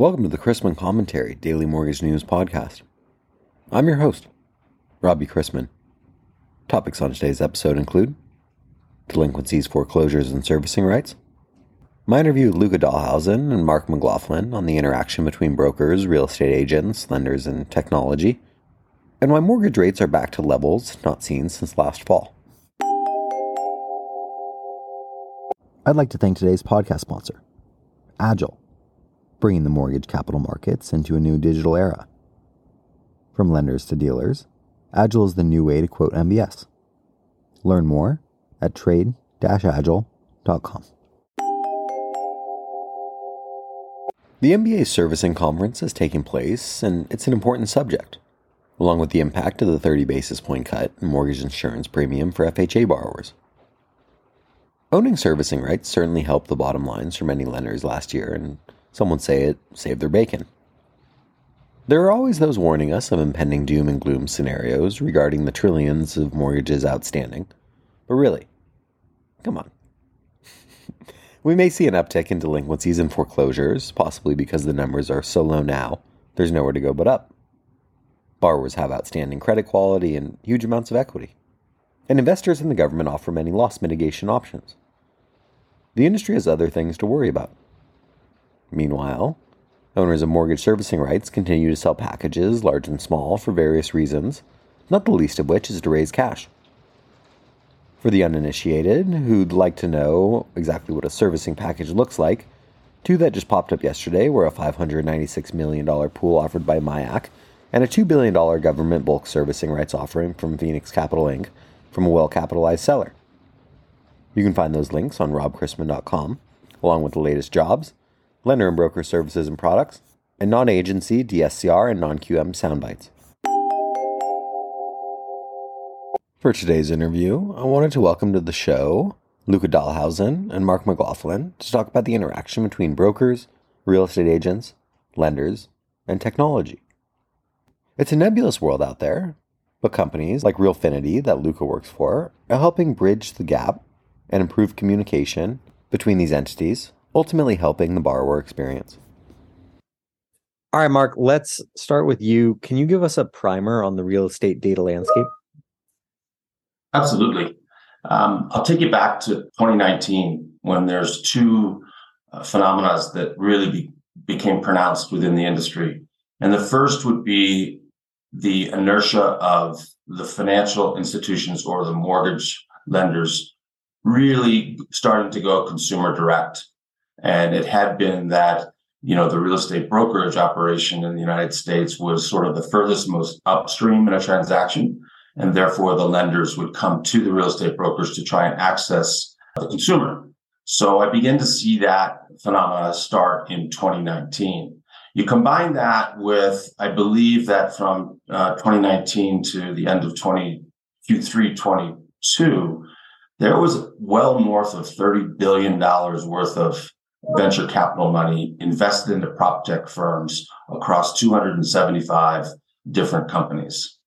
Welcome to the Chrisman Commentary Daily Mortgage News Podcast. I'm your host, Robbie Chrisman. Topics on today's episode include delinquencies, foreclosures, and servicing rights. My interview with Luca Dahlhausen and Mark McLaughlin on the interaction between brokers, real estate agents, lenders, and technology, and why mortgage rates are back to levels not seen since last fall. I'd like to thank today's podcast sponsor, Agile bringing the mortgage capital markets into a new digital era. From lenders to dealers, Agile is the new way to quote MBS. Learn more at trade-agile.com. The MBA Servicing Conference is taking place, and it's an important subject, along with the impact of the 30 basis point cut in mortgage insurance premium for FHA borrowers. Owning servicing rights certainly helped the bottom lines for many lenders last year, and some would say it saved their bacon. There are always those warning us of impending doom and gloom scenarios regarding the trillions of mortgages outstanding. But really, come on. we may see an uptick in delinquencies and foreclosures, possibly because the numbers are so low now, there's nowhere to go but up. Borrowers have outstanding credit quality and huge amounts of equity. And investors and the government offer many loss mitigation options. The industry has other things to worry about. Meanwhile, owners of mortgage servicing rights continue to sell packages, large and small, for various reasons, not the least of which is to raise cash. For the uninitiated, who'd like to know exactly what a servicing package looks like, two that just popped up yesterday were a $596 million pool offered by MIAC and a $2 billion government bulk servicing rights offering from Phoenix Capital Inc. from a well capitalized seller. You can find those links on robchrisman.com, along with the latest jobs, lender and broker services and products, and non agency DSCR and non QM soundbites. For today's interview, I wanted to welcome to the show Luca Dahlhausen and Mark McLaughlin to talk about the interaction between brokers, real estate agents, lenders, and technology. It's a nebulous world out there, but companies like Realfinity that Luca works for are helping bridge the gap and improve communication between these entities ultimately helping the borrower experience. All right, Mark, let's start with you. Can you give us a primer on the real estate data landscape? Absolutely. Um, I'll take you back to 2019 when there's two uh, phenomena that really be, became pronounced within the industry. And the first would be the inertia of the financial institutions or the mortgage lenders really starting to go consumer direct and it had been that, you know, the real estate brokerage operation in the United States was sort of the furthest most upstream in a transaction. And therefore, the lenders would come to the real estate brokers to try and access the consumer. So I began to see that phenomena start in 2019. You combine that with, I believe that from uh, 2019 to the end of 20, Q3 22, there was well north of $30 billion worth of venture capital money invested into prop tech firms across 275 different companies.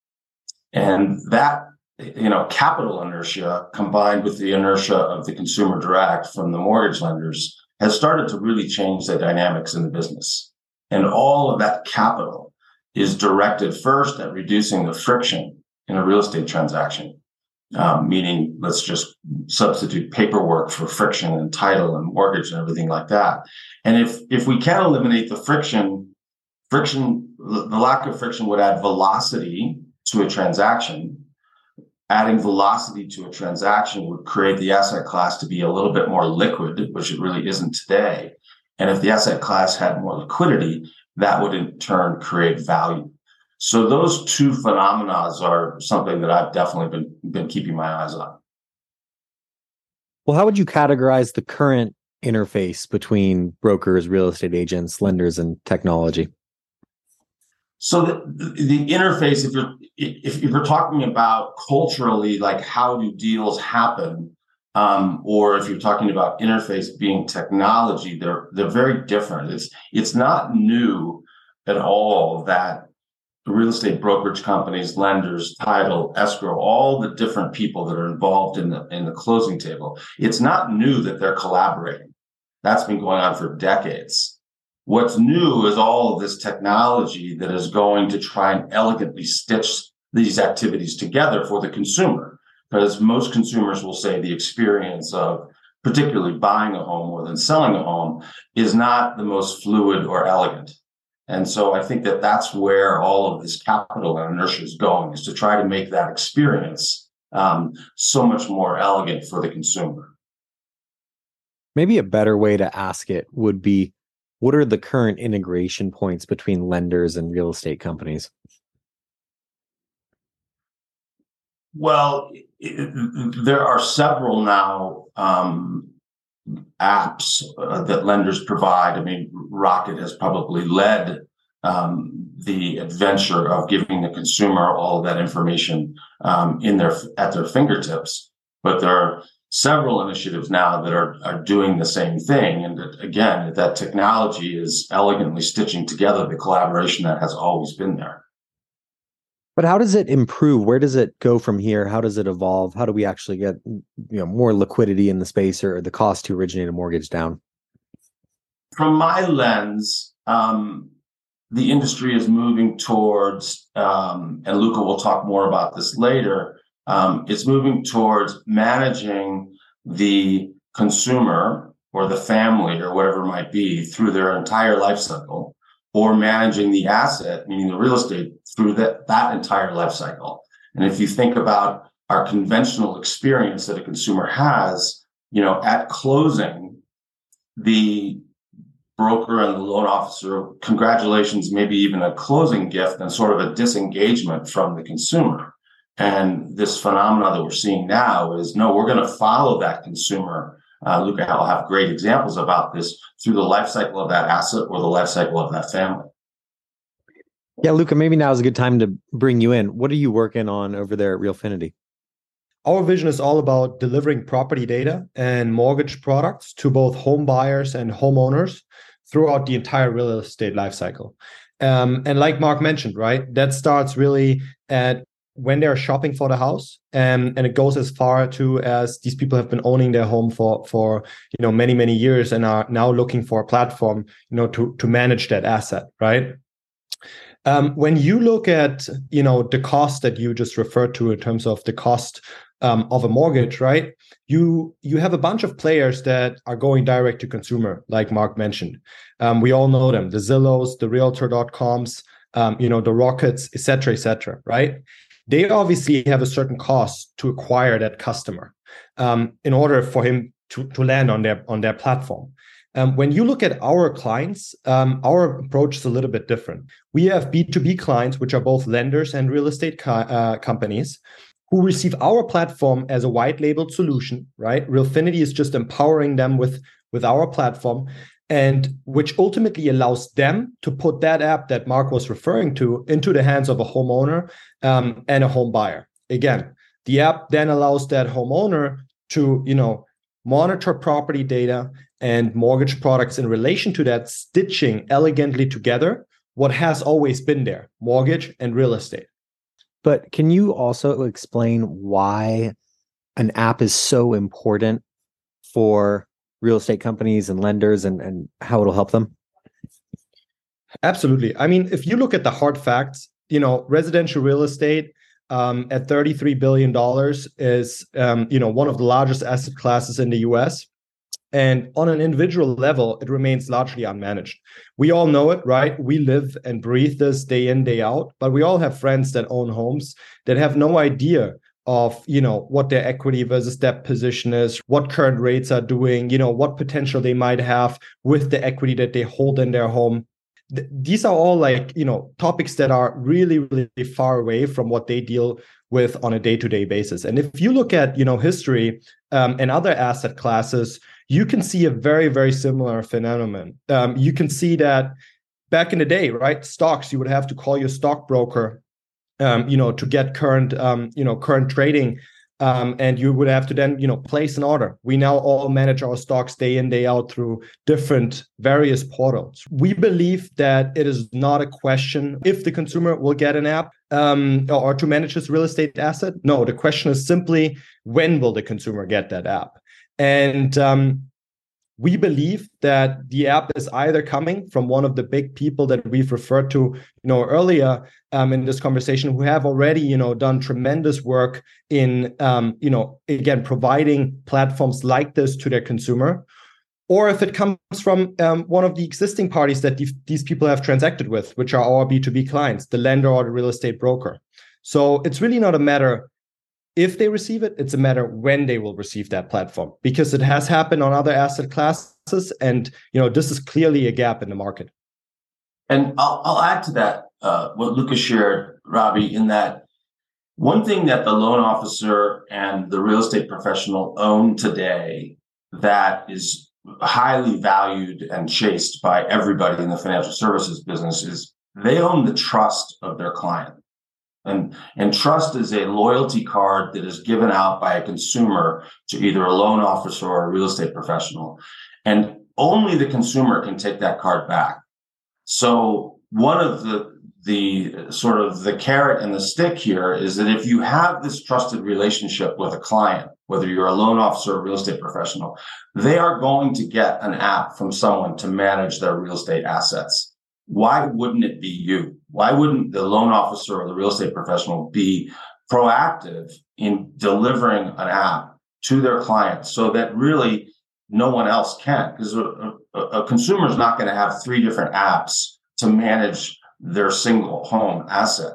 And that, you know, capital inertia combined with the inertia of the consumer direct from the mortgage lenders has started to really change the dynamics in the business. And all of that capital is directed first at reducing the friction in a real estate transaction um, meaning let's just substitute paperwork for friction and title and mortgage and everything like that. And if if we can eliminate the friction, friction, the lack of friction would add velocity to a transaction. Adding velocity to a transaction would create the asset class to be a little bit more liquid, which it really isn't today. And if the asset class had more liquidity, that would in turn create value. So those two phenomena are something that I've definitely been been keeping my eyes on. Well, how would you categorize the current interface between brokers, real estate agents, lenders, and technology? So the, the interface, if you're if you're talking about culturally, like how do deals happen, um, or if you're talking about interface being technology, they're they're very different. It's it's not new at all that real estate brokerage companies, lenders, title, escrow, all the different people that are involved in the in the closing table. It's not new that they're collaborating. That's been going on for decades. What's new is all of this technology that is going to try and elegantly stitch these activities together for the consumer. Because most consumers will say the experience of particularly buying a home more than selling a home is not the most fluid or elegant. And so I think that that's where all of this capital and inertia is going is to try to make that experience um, so much more elegant for the consumer. Maybe a better way to ask it would be what are the current integration points between lenders and real estate companies? Well, it, there are several now um, apps uh, that lenders provide. I mean, Rocket has probably led um, the adventure of giving the consumer all of that information um, in their at their fingertips. But there are several initiatives now that are, are doing the same thing. And again, that technology is elegantly stitching together the collaboration that has always been there. But how does it improve? Where does it go from here? How does it evolve? How do we actually get you know more liquidity in the space or the cost to originate a mortgage down? From my lens, um, the industry is moving towards, um, and Luca will talk more about this later, um, it's moving towards managing the consumer or the family or whatever it might be through their entire life cycle or managing the asset, meaning the real estate through that, that entire life cycle. And if you think about our conventional experience that a consumer has, you know, at closing, the broker and the loan officer, congratulations, maybe even a closing gift and sort of a disengagement from the consumer. And this phenomena that we're seeing now is no, we're going to follow that consumer. Uh, Luca will have great examples about this through the life cycle of that asset or the life cycle of that family. Yeah, Luca, maybe now is a good time to bring you in. What are you working on over there at Realfinity? Our vision is all about delivering property data and mortgage products to both home buyers and homeowners throughout the entire real estate lifecycle. Um, and like Mark mentioned, right, that starts really at when they're shopping for the house and and it goes as far to as these people have been owning their home for for you know many many years and are now looking for a platform you know to to manage that asset right? Um, when you look at you know the cost that you just referred to in terms of the cost um, of a mortgage right? You you have a bunch of players that are going direct to consumer like mark mentioned. Um, we all know them the zillows the realtor.coms um, you know the rockets etc etc right they obviously have a certain cost to acquire that customer um, in order for him to, to land on their on their platform. Um, when you look at our clients, um, our approach is a little bit different. We have B2B clients, which are both lenders and real estate co- uh, companies, who receive our platform as a white labeled solution, right? Realfinity is just empowering them with, with our platform and which ultimately allows them to put that app that Mark was referring to into the hands of a homeowner um, and a home buyer. Again, the app then allows that homeowner to, you know, monitor property data and mortgage products in relation to that, stitching elegantly together what has always been there mortgage and real estate. But can you also explain why an app is so important for real estate companies and lenders and, and how it'll help them? Absolutely. I mean, if you look at the hard facts, you know, residential real estate um, at $33 billion is, um, you know, one of the largest asset classes in the US. And on an individual level, it remains largely unmanaged. We all know it, right? We live and breathe this day in, day out, but we all have friends that own homes that have no idea of you know what their equity versus debt position is what current rates are doing you know what potential they might have with the equity that they hold in their home. Th- these are all like you know topics that are really really far away from what they deal with on a day-to-day basis. And if you look at you know history um, and other asset classes you can see a very very similar phenomenon. Um, you can see that back in the day right stocks you would have to call your stockbroker um, you know, to get current, um, you know, current trading. Um, and you would have to then, you know, place an order. We now all manage our stocks day in, day out through different various portals. We believe that it is not a question if the consumer will get an app um, or to manage his real estate asset. No, the question is simply when will the consumer get that app? And um, we believe that the app is either coming from one of the big people that we've referred to you know earlier um, in this conversation who have already you know done tremendous work in um, you know again providing platforms like this to their consumer. Or if it comes from um, one of the existing parties that these people have transacted with which are our b2b clients the lender or the real estate broker. So it's really not a matter if they receive it, it's a matter when they will receive that platform because it has happened on other asset classes, and you know this is clearly a gap in the market. And I'll, I'll add to that uh, what Lucas shared, Robbie, in that one thing that the loan officer and the real estate professional own today that is highly valued and chased by everybody in the financial services business is they own the trust of their client. And, and trust is a loyalty card that is given out by a consumer to either a loan officer or a real estate professional. And only the consumer can take that card back. So one of the, the sort of the carrot and the stick here is that if you have this trusted relationship with a client, whether you're a loan officer or real estate professional, they are going to get an app from someone to manage their real estate assets why wouldn't it be you? Why wouldn't the loan officer or the real estate professional be proactive in delivering an app to their clients so that really no one else can? Because a, a, a consumer is not going to have three different apps to manage their single home asset.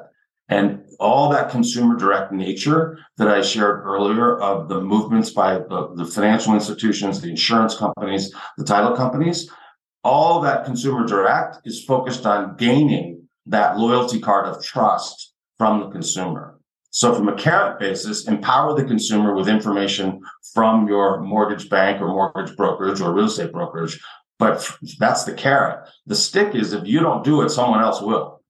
And all that consumer direct nature that I shared earlier of the movements by the, the financial institutions, the insurance companies, the title companies, all that consumer direct is focused on gaining that loyalty card of trust from the consumer. So from a carrot basis, empower the consumer with information from your mortgage bank or mortgage brokerage or real estate brokerage. But that's the carrot. The stick is if you don't do it, someone else will.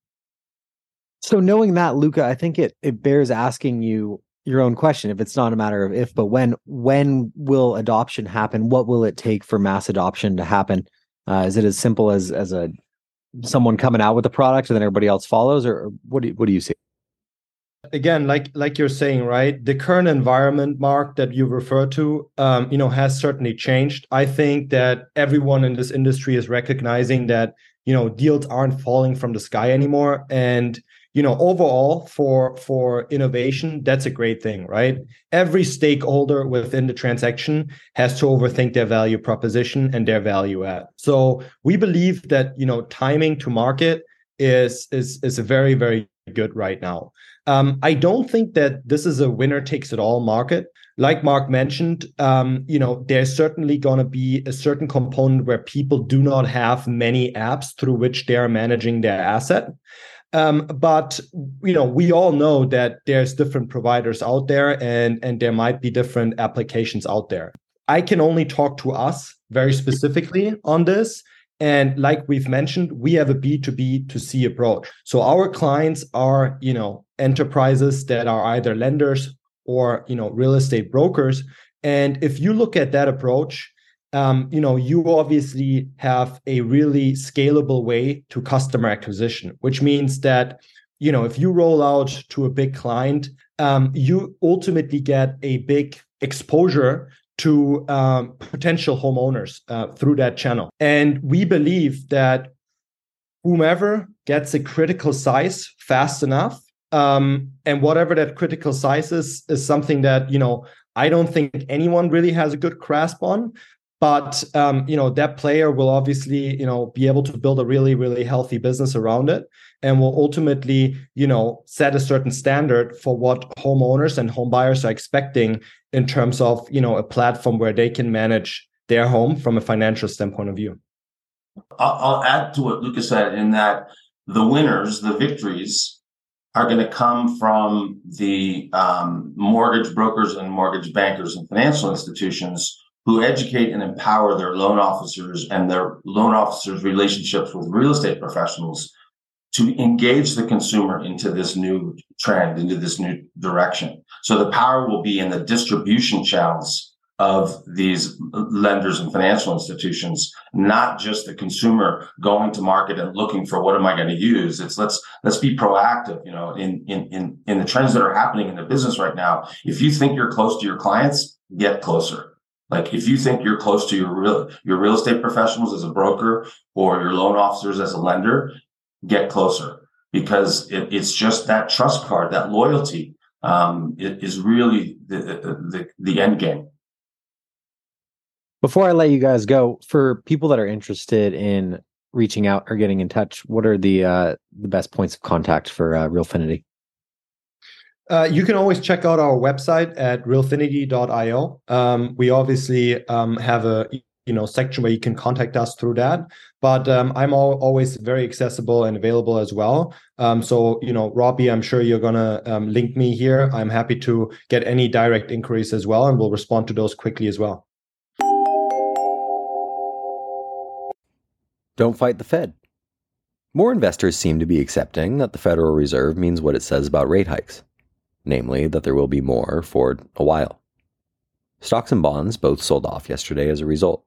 So knowing that, Luca, I think it it bears asking you your own question. If it's not a matter of if, but when, when will adoption happen? What will it take for mass adoption to happen? Uh, is it as simple as as a someone coming out with a product and then everybody else follows, or what do you, what do you see? Again, like like you're saying, right? The current environment, Mark, that you refer to, um, you know, has certainly changed. I think that everyone in this industry is recognizing that you know deals aren't falling from the sky anymore, and you know overall for for innovation that's a great thing right? Every stakeholder within the transaction has to overthink their value proposition and their value add. So we believe that you know timing to market is is is very very good right now. Um, i don't think that this is a winner takes it all market. Like mark mentioned um, you know there's certainly going to be a certain component where people do not have many apps through which they are managing their asset um, but you know, we all know that there's different providers out there, and and there might be different applications out there. I can only talk to us very specifically on this. And like we've mentioned, we have a B2B to C approach. So our clients are, you know, enterprises that are either lenders or, you know, real estate brokers. And if you look at that approach, um, you know, you obviously have a really scalable way to customer acquisition, which means that, you know, if you roll out to a big client, um, you ultimately get a big exposure to um, potential homeowners uh, through that channel. And we believe that whomever gets a critical size fast enough, um, and whatever that critical size is, is something that, you know, I don't think anyone really has a good grasp on but um, you know that player will obviously you know be able to build a really really healthy business around it and will ultimately you know set a certain standard for what homeowners and home buyers are expecting in terms of you know a platform where they can manage their home from a financial standpoint of view. I'll, add to what lucas said in that the winners the victories are going to come from the um, mortgage brokers and mortgage bankers and financial institutions who educate and empower their loan officers and their loan officers' relationships with real estate professionals to engage the consumer into this new trend, into this new direction. So the power will be in the distribution channels of these lenders and financial institutions, not just the consumer going to market and looking for what am I going to use. It's let's let's be proactive. You know, in in in in the trends that are happening in the business right now. If you think you're close to your clients, get closer Like if you think you're close to your real your real estate professionals as a broker or your loan officers as a lender, get closer because it, it's just that trust card, that loyalty um, is really the, the the end game. Before I let you guys go, for people that are interested in reaching out or getting in touch, what are the uh, the best points of contact for uh, Realfinity? Uh, you can always check out our website at realfinity.io. Um, we obviously um, have a you know section where you can contact us through that. But um, I'm all, always very accessible and available as well. Um, so you know, Robbie, I'm sure you're gonna um, link me here. I'm happy to get any direct inquiries as well, and we'll respond to those quickly as well. Don't fight the Fed. More investors seem to be accepting that the Federal Reserve means what it says about rate hikes namely that there will be more for a while. Stocks and bonds both sold off yesterday as a result.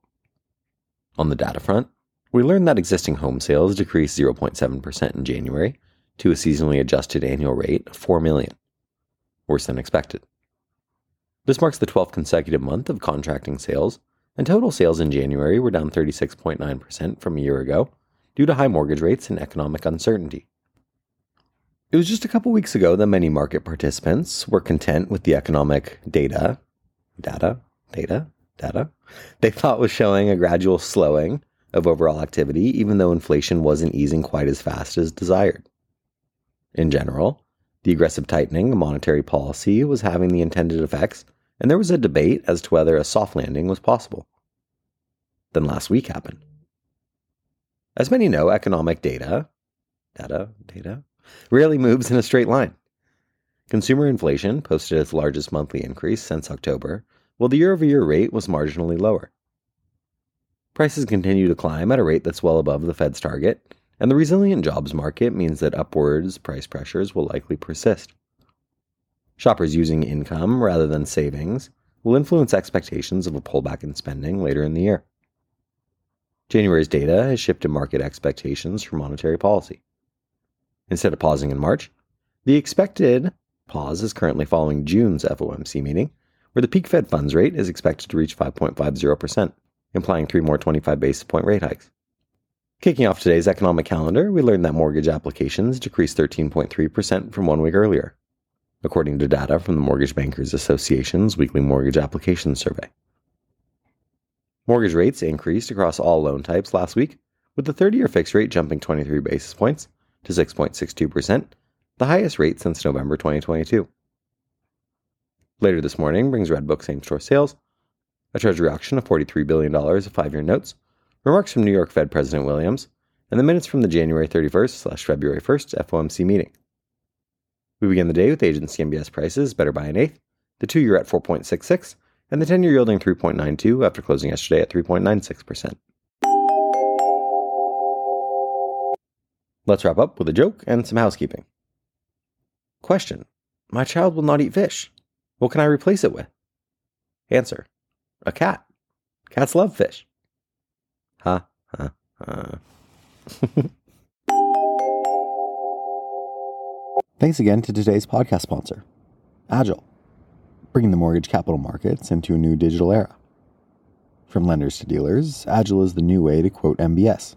On the data front, we learned that existing home sales decreased 0.7% in January to a seasonally adjusted annual rate of 4 million, worse than expected. This marks the 12th consecutive month of contracting sales, and total sales in January were down 36.9% from a year ago due to high mortgage rates and economic uncertainty. It was just a couple weeks ago that many market participants were content with the economic data, data, data, data, they thought was showing a gradual slowing of overall activity, even though inflation wasn't easing quite as fast as desired. In general, the aggressive tightening of monetary policy was having the intended effects, and there was a debate as to whether a soft landing was possible. Then last week happened. As many know, economic data, data, data, rarely moves in a straight line. Consumer inflation posted its largest monthly increase since October, while the year over year rate was marginally lower. Prices continue to climb at a rate that's well above the Fed's target, and the resilient jobs market means that upwards price pressures will likely persist. Shoppers using income rather than savings will influence expectations of a pullback in spending later in the year. January's data has shifted market expectations for monetary policy. Instead of pausing in March, the expected pause is currently following June's FOMC meeting, where the peak Fed funds rate is expected to reach 5.50%, implying three more 25 basis point rate hikes. Kicking off today's economic calendar, we learned that mortgage applications decreased 13.3% from one week earlier, according to data from the Mortgage Bankers Association's weekly mortgage application survey. Mortgage rates increased across all loan types last week, with the 30 year fixed rate jumping 23 basis points to 6.62%, the highest rate since November 2022. Later this morning brings Redbook same store sales, a Treasury auction of $43 billion of five year notes, remarks from New York Fed President Williams, and the minutes from the January 31st slash February 1st FOMC meeting. We begin the day with agency MBS prices better by an eighth, the two year at 4.66, and the 10 year yielding 3.92 after closing yesterday at 3.96%. Let's wrap up with a joke and some housekeeping. Question My child will not eat fish. What can I replace it with? Answer A cat. Cats love fish. Ha, ha, ha. Thanks again to today's podcast sponsor, Agile, bringing the mortgage capital markets into a new digital era. From lenders to dealers, Agile is the new way to quote MBS